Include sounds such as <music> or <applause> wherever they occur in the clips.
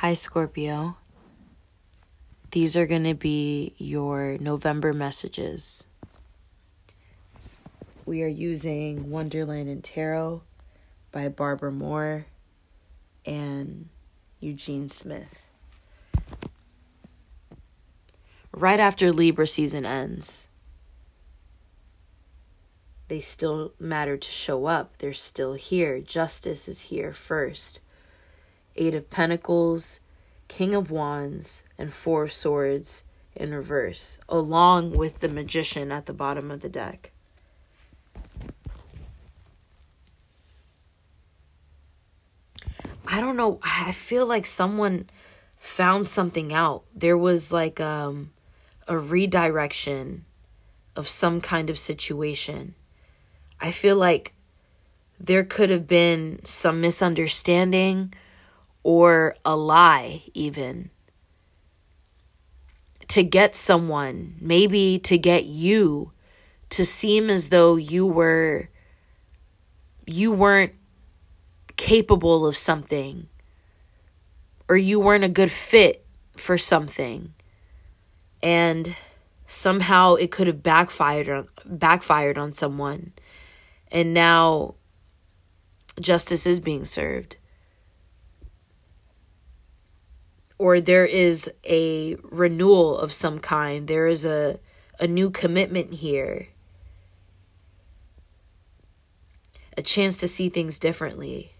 Hi, Scorpio. These are going to be your November messages. We are using Wonderland and Tarot by Barbara Moore and Eugene Smith. Right after Libra season ends, they still matter to show up. They're still here. Justice is here first. Eight of Pentacles, King of Wands, and Four of Swords in reverse, along with the Magician at the bottom of the deck. I don't know. I feel like someone found something out. There was like um, a redirection of some kind of situation. I feel like there could have been some misunderstanding or a lie, even to get someone, maybe to get you to seem as though you were you weren't capable of something or you weren't a good fit for something. And somehow it could have backfired on backfired on someone. And now justice is being served or there is a renewal of some kind there is a a new commitment here a chance to see things differently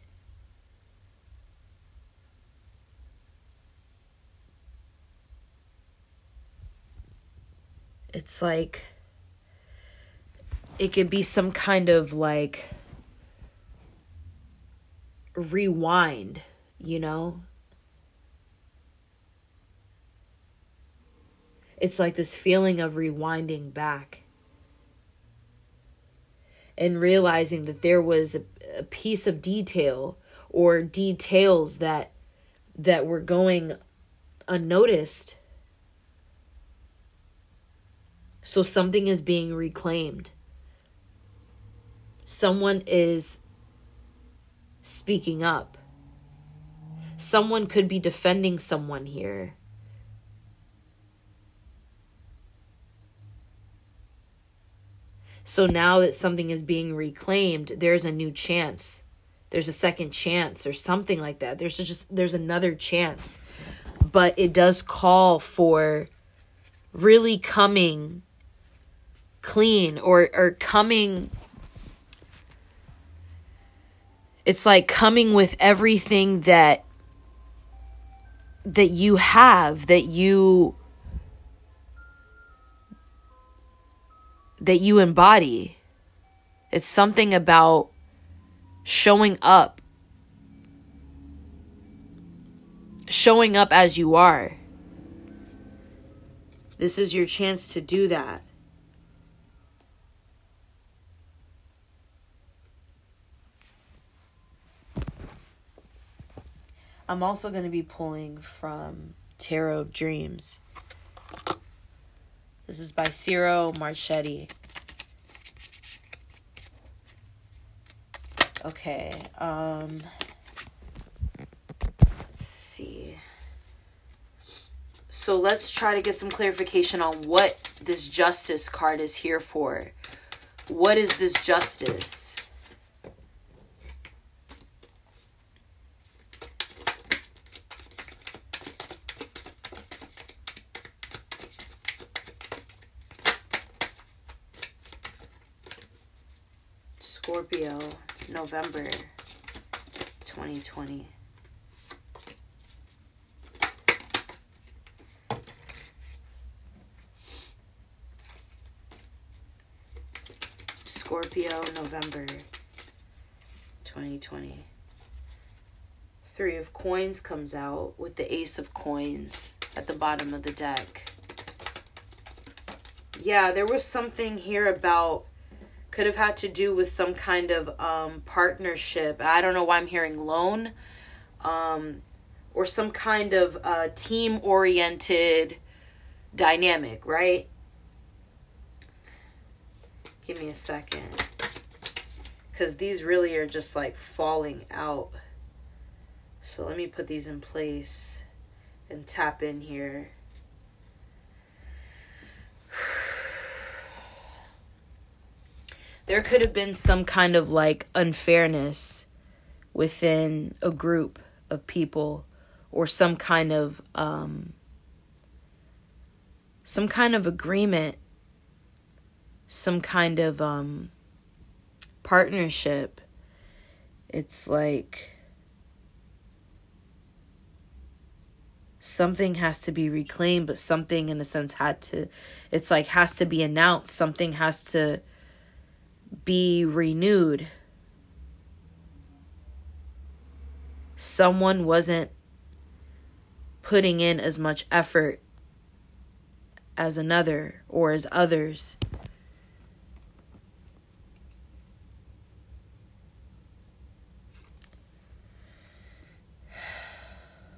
It's like it could be some kind of like rewind, you know? It's like this feeling of rewinding back and realizing that there was a, a, piece of detail or details that that were going unnoticed So something is being reclaimed. Someone is speaking up. Someone could be defending someone here. So now that something is being reclaimed, there's a new chance. There's a second chance or something like that. There's just there's another chance. But it does call for really coming clean or or coming it's like coming with everything that that you have that you that you embody. It's something about showing up. Showing up as you are. This is your chance to do that. I'm also going to be pulling from Tarot of Dreams. This is by Ciro Marchetti. Okay, um let's see. So let's try to get some clarification on what this justice card is here for. What is this justice? Scorpio, November 2020. Scorpio, November 2020. Three of Coins comes out with the Ace of Coins at the bottom of the deck. Yeah, there was something here about could have had to do with some kind of um, partnership. I don't know why I'm hearing loan, um, or some kind of uh, team oriented dynamic, right? Give me a second. Because these really are just like falling out. So let me put these in place. and tap in here. There could have been some kind of like unfairness within a group of people or some kind of um, some kind of agreement some kind of um, partnership. It's like something has to be reclaimed but something in a sense had to it's like has to be announced. Something has to be renewed. Someone wasn't putting in as much effort as another or as others.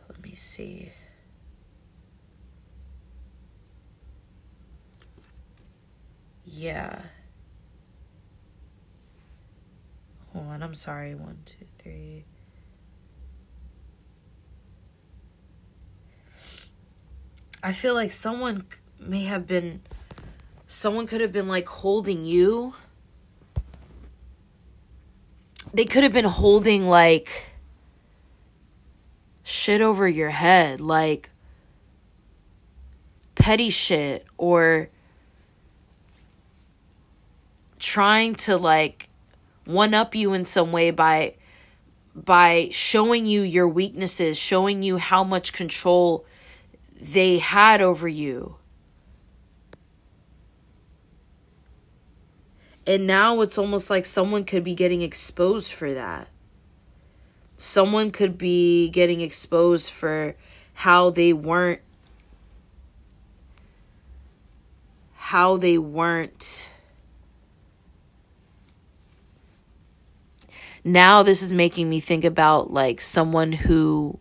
Let me see. Yeah. I'm sorry. One, two, three. I feel like someone may have been. Someone could have been like holding you. They could have been holding like shit over your head, like petty shit or trying to like one up you in some way by by showing you your weaknesses, showing you how much control they had over you. And now it's almost like someone could be getting exposed for that. Someone could be getting exposed for how they weren't how they weren't now this is making me think about like someone who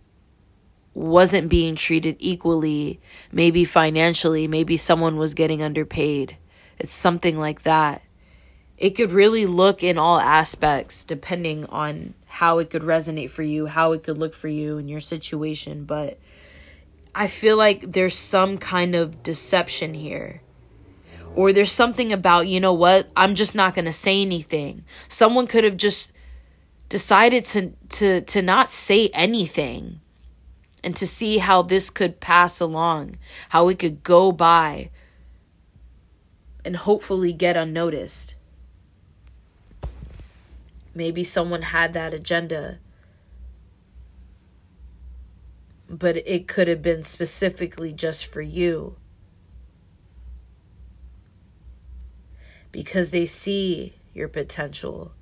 wasn't being treated equally, maybe financially, maybe someone was getting underpaid. It's something like that. It could really look in all aspects depending on how it could resonate for you, how it could look for you in your situation, but I feel like there's some kind of deception here. Or there's something about, you know what, I'm just not going to say anything. Someone could have just decided to to to not say anything and to see how this could pass along, how it could go by and hopefully get unnoticed. Maybe someone had that agenda, but it could have been specifically just for you. Because they see your potential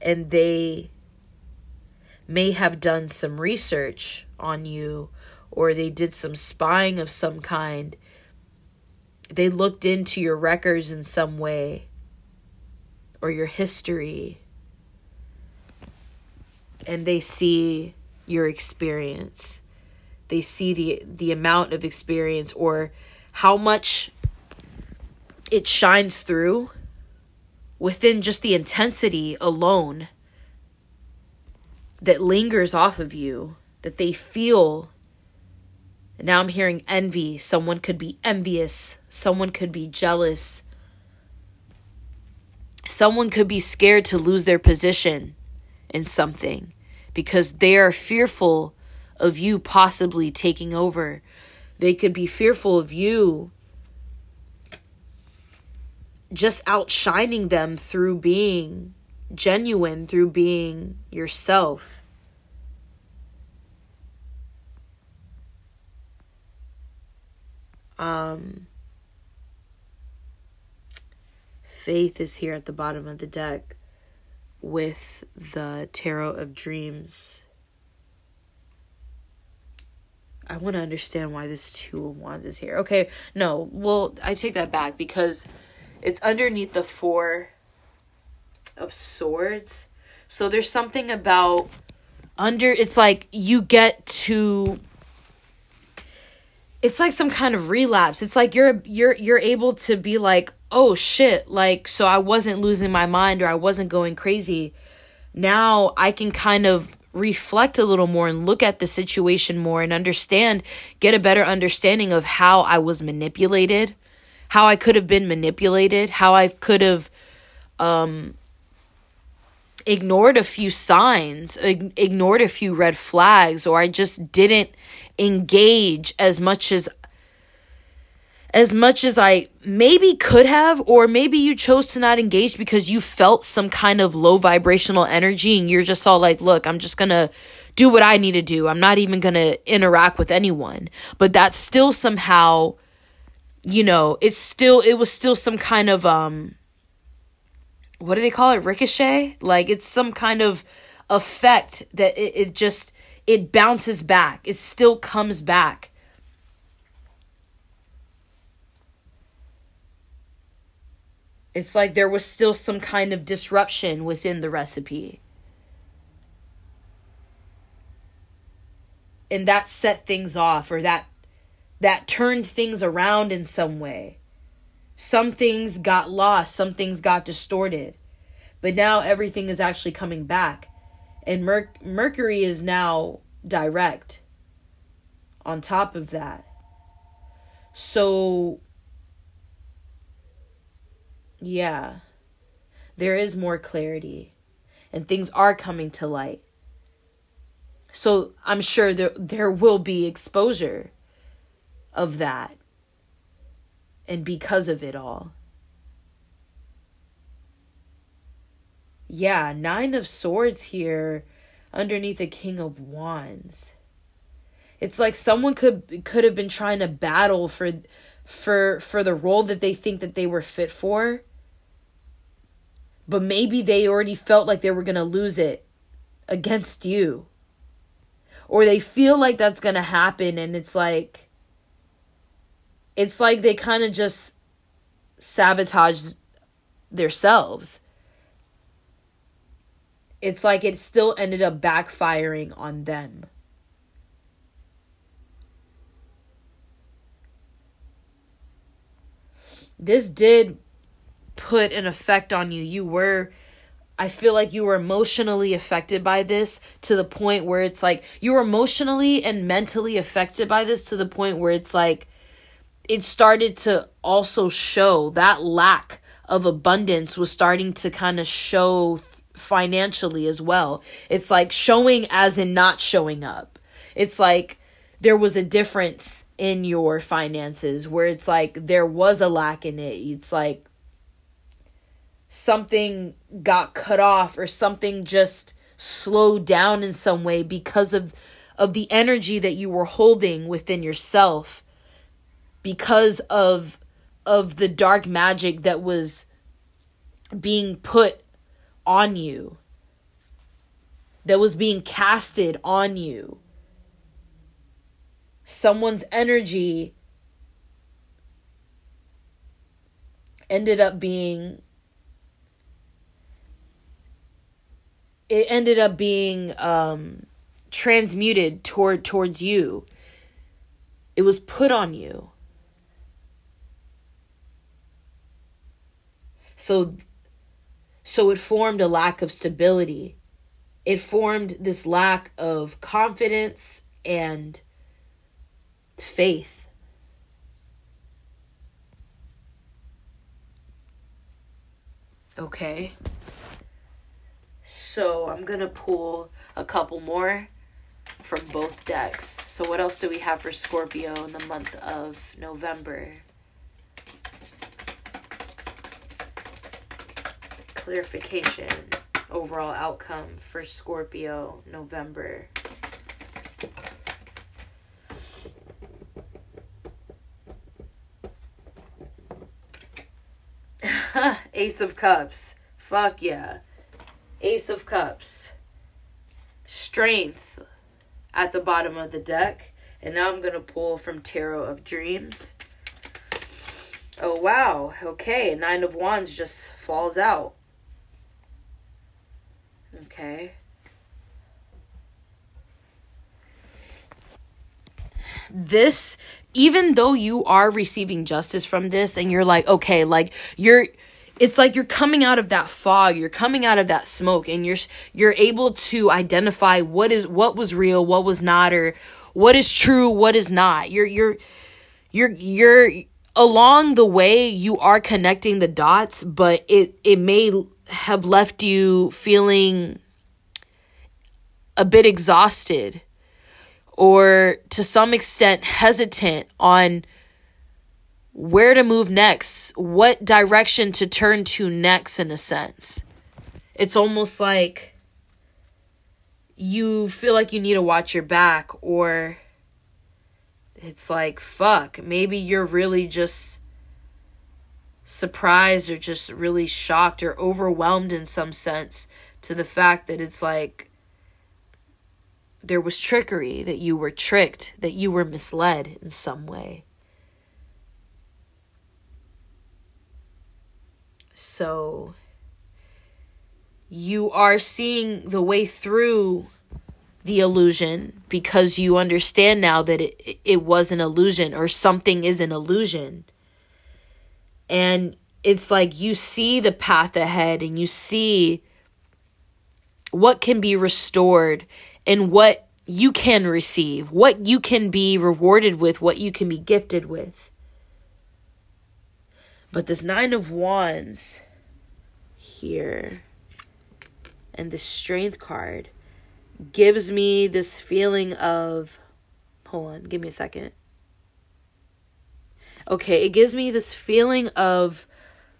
and they may have done some research on you or they did some spying of some kind. They looked into your records in some way or your history and they see your experience. They see the the amount of experience or how much it shines through within just the intensity alone that lingers off of you, that they feel. Now I'm hearing envy. Someone could be envious, someone could be jealous, someone could be scared to lose their position in something because they are fearful of you possibly taking over. They could be fearful of you just outshining them through being genuine, through being yourself. Um, faith is here at the bottom of the deck with the Tarot of Dreams. I want to understand why this Two of Wands is here. Okay, no, well, I take that back because it's underneath the four of swords. So there's something about under it's like you get to it's like some kind of relapse. It's like you're you're you're able to be like, "Oh shit, like so I wasn't losing my mind or I wasn't going crazy. Now I can kind of reflect a little more and look at the situation more and understand, get a better understanding of how I was manipulated, how I could have been manipulated, how I could have um, ignored a few signs, ignored a few red flags, or I just didn't engage as much as as much as I maybe could have, or maybe you chose to not engage because you felt some kind of low vibrational energy and you're just all like, look, I'm just gonna do what I need to do. I'm not even gonna interact with anyone. But that's still somehow, you know, it's still, it was still some kind of, um, what do they call it? Ricochet? Like it's some kind of effect that it, it just, it bounces back. It still comes back It's like there was still some kind of disruption within the recipe. And that set things off or that that turned things around in some way. Some things got lost, some things got distorted. But now everything is actually coming back. And Mer- Mercury is now direct on top of that. So yeah, there is more clarity and things are coming to light. So I'm sure there there will be exposure of that. And because of it all. Yeah, 9 of swords here underneath the king of wands. It's like someone could could have been trying to battle for for for the role that they think that they were fit for but maybe they already felt like they were going to lose it against you. Or they feel like that's going to happen and it's like it's like they kind of just sabotage themselves. It's like it still ended up backfiring on them. This did put an effect on you. You were I feel like you were emotionally affected by this to the point where it's like you were emotionally and mentally affected by this to the point where it's like it started to also show that lack of abundance was starting to kind of show financially as well. It's like showing as in not showing up. It's like there was a difference in your finances where it's like there was a lack in it. It's like something got cut off or something just slowed down in some way because of of the energy that you were holding within yourself because of of the dark magic that was being put on you that was being casted on you someone's energy ended up being it ended up being um, transmuted toward towards you. It was put on you. So so it formed a lack of stability. It formed this lack of confidence and faith. Okay. So I'm going to pull a couple more from both decks. So what else do we have for Scorpio in the month of November? Clarification. Overall outcome for Scorpio November. <laughs> Ace of Cups. Fuck yeah. Ace of Cups, Strength at the bottom of the deck. And now I'm going to pull from Tarot of Dreams. Oh, wow. Okay. Nine of Wands just falls out. Okay. This, even though you are receiving justice from this and you're like, okay, like you're it's like you're coming out of that fog you're coming out of that smoke and you're you're able to identify what is what was real what was not or what is true what is not you're you're you're you're along the way you are connecting the dots but it it may have left you feeling a bit exhausted or to some extent hesitant on where to move next, what direction to turn to next, in a sense. It's almost like you feel like you need to watch your back, or it's like, fuck, maybe you're really just surprised or just really shocked or overwhelmed in some sense to the fact that it's like there was trickery, that you were tricked, that you were misled in some way. So you are seeing the way through the illusion because you understand now that it, it was an illusion or something is an illusion. And it's like you see the path ahead and you see what can be restored and what you can receive, what you can be rewarded with, what you can be gifted with. But this Nine of Wands here and the Strength card gives me this feeling of. Hold on, give me a second. Okay, it gives me this feeling of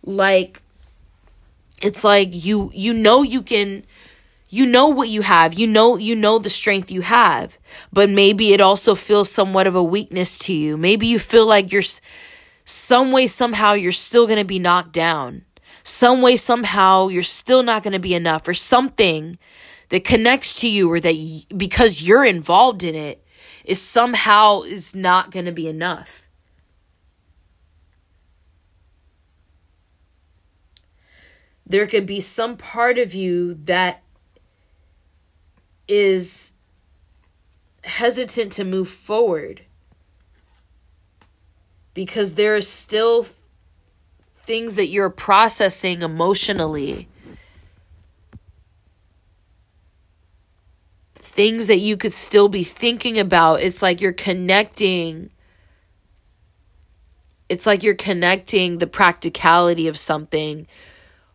like it's like you you know you can you know what you have you know you know the strength you have but maybe it also feels somewhat of a weakness to you maybe you feel like you're some way, somehow, you're still going to be knocked down. Some way, somehow, you're still not going to be enough, or something that connects to you, or that y- because you're involved in it, is somehow is not going to be enough. There could be some part of you that is hesitant to move forward because there are still things that you're processing emotionally. Things that you could still be thinking about. It's like you're connecting. It's like you're connecting the practicality of something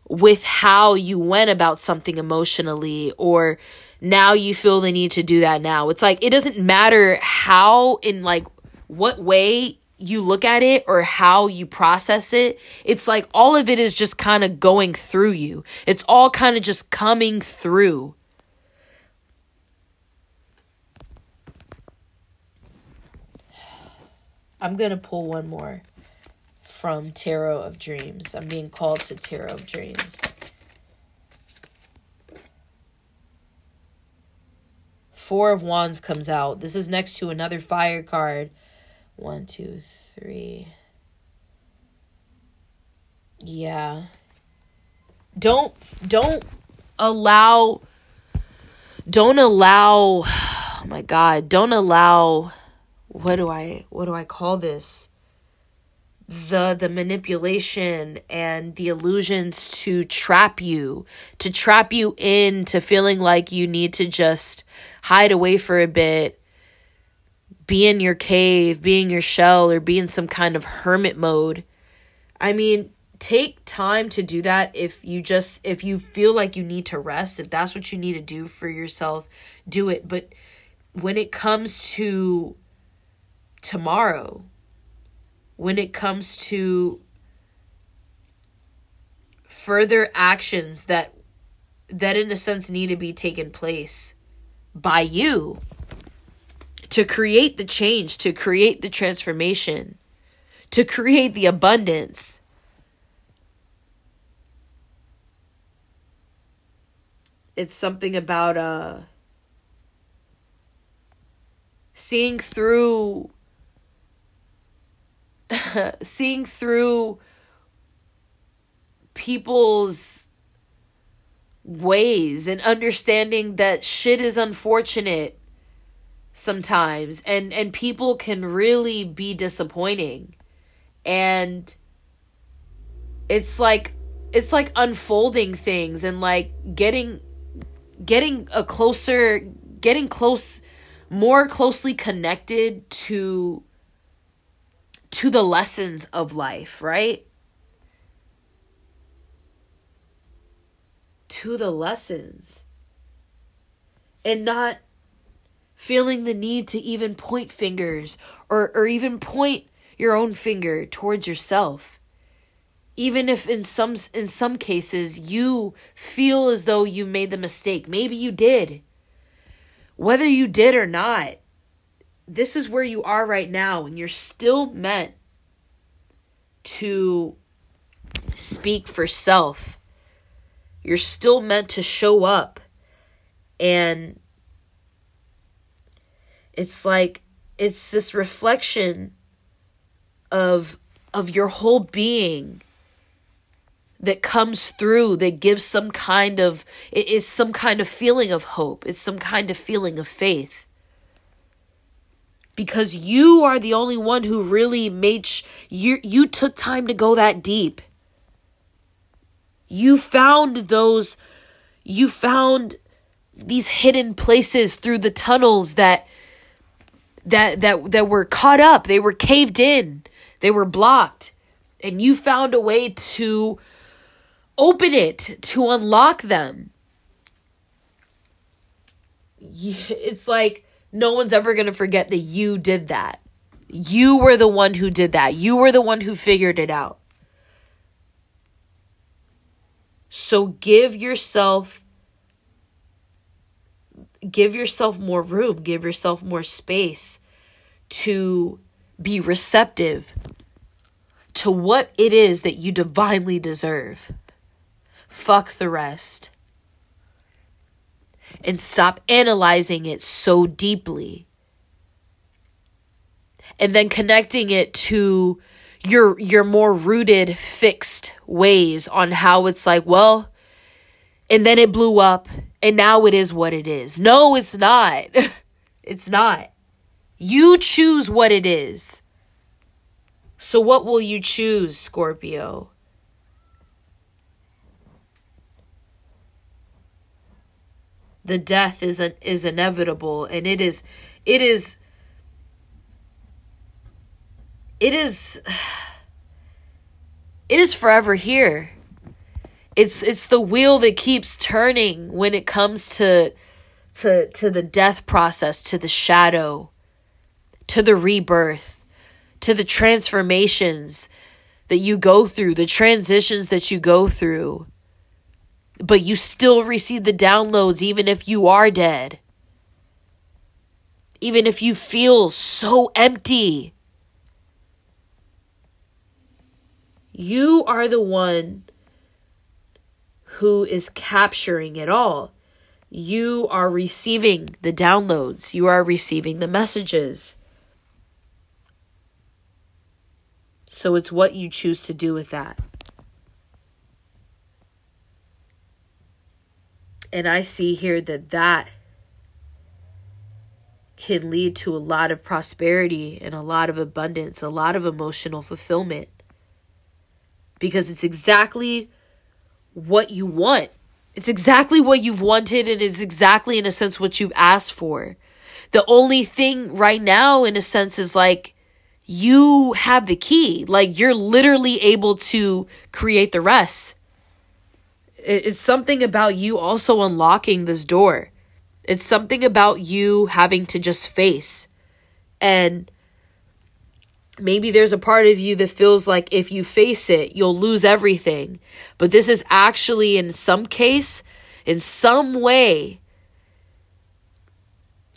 with how you went about something emotionally or now you feel the need to do that now. It's like it doesn't matter how in like what way you look at it or how you process it, it's like all of it is just kind of going through you. It's all kind of just coming through. I'm going to pull one more from Tarot of Dreams. I'm being called to Tarot of Dreams. Four of Wands comes out. This is next to another fire card one, two, three. Yeah. Don't don't allow don't allow <sighs> oh my god, don't allow what do I what do I call this? The the manipulation and the illusions to trap you to trap you into feeling like you need to just hide away for a bit be in your cave, be in your shell, or be in some kind of hermit mode. I mean, take time to do that if you just if you feel like you need to rest, if that's what you need to do for yourself, do it. But when it comes to tomorrow, when it comes to further actions that that in a sense need to be taken place by you to create the change, to create the transformation, to create the abundance. It's something about uh seeing through <laughs> seeing through people's ways and understanding that shit is unfortunate sometimes and and people can really be disappointing. And it's like it's like unfolding things and like getting getting a closer getting close more closely connected to to the lessons of life, right? To the lessons. And not feeling the need to even point fingers or, or even point your own finger towards yourself even if in some in some cases you feel as though you made the mistake maybe you did whether you did or not this is where you are right now and you're still meant to speak for self. You're still meant to show up. And it's like it's this reflection of of your whole being that comes through that gives some kind of it is some kind of feeling of hope. It's some kind of feeling of faith because you are the only one who really made sh- you you took time to go that deep. You found those you found these hidden places through the tunnels that that that that were caught up. They were caved in. They were blocked. And you found a way to open it to unlock them. It's like no one's ever going to forget that you did that you were the one who did that you were the one who figured it out so give yourself give yourself more room, give yourself more space to be receptive to what it is that you divinely deserve. Fuck the rest. And stop analyzing it so deeply. And then connecting it to your your more rooted fixed ways on how it's like, well, and then it blew up and now it is what it is. No, it's not. <laughs> it's not. You choose what it is. So, what will you choose, Scorpio? The death is an, is inevitable, and it is, it is, it is, <sighs> it is forever here. It's it's the wheel that keeps turning when it comes to to to the death process to the shadow to the rebirth to the transformations that you go through the transitions that you go through but you still receive the downloads even if you are dead even if you feel so empty you are the one who is capturing it all. You are receiving the downloads, you are receiving the messages. So it's what you choose to do with that. And I see here that that can lead to a lot of prosperity and a lot of abundance, a lot of emotional fulfillment. Because it's exactly what you want. It's exactly what you've wanted and it's exactly in a sense what you've asked for. The only thing right now in a sense is like you have the key. Like you're literally able to create the rest. It's something about you also unlocking this door. It's something about you having to just face and maybe there's a part of you that feels like if you face it, you'll lose everything. But this is actually, in some case, in some way,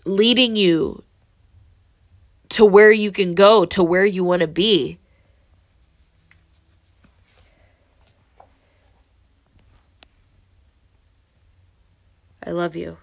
leading you to where you can go, to where you want to be. I love you.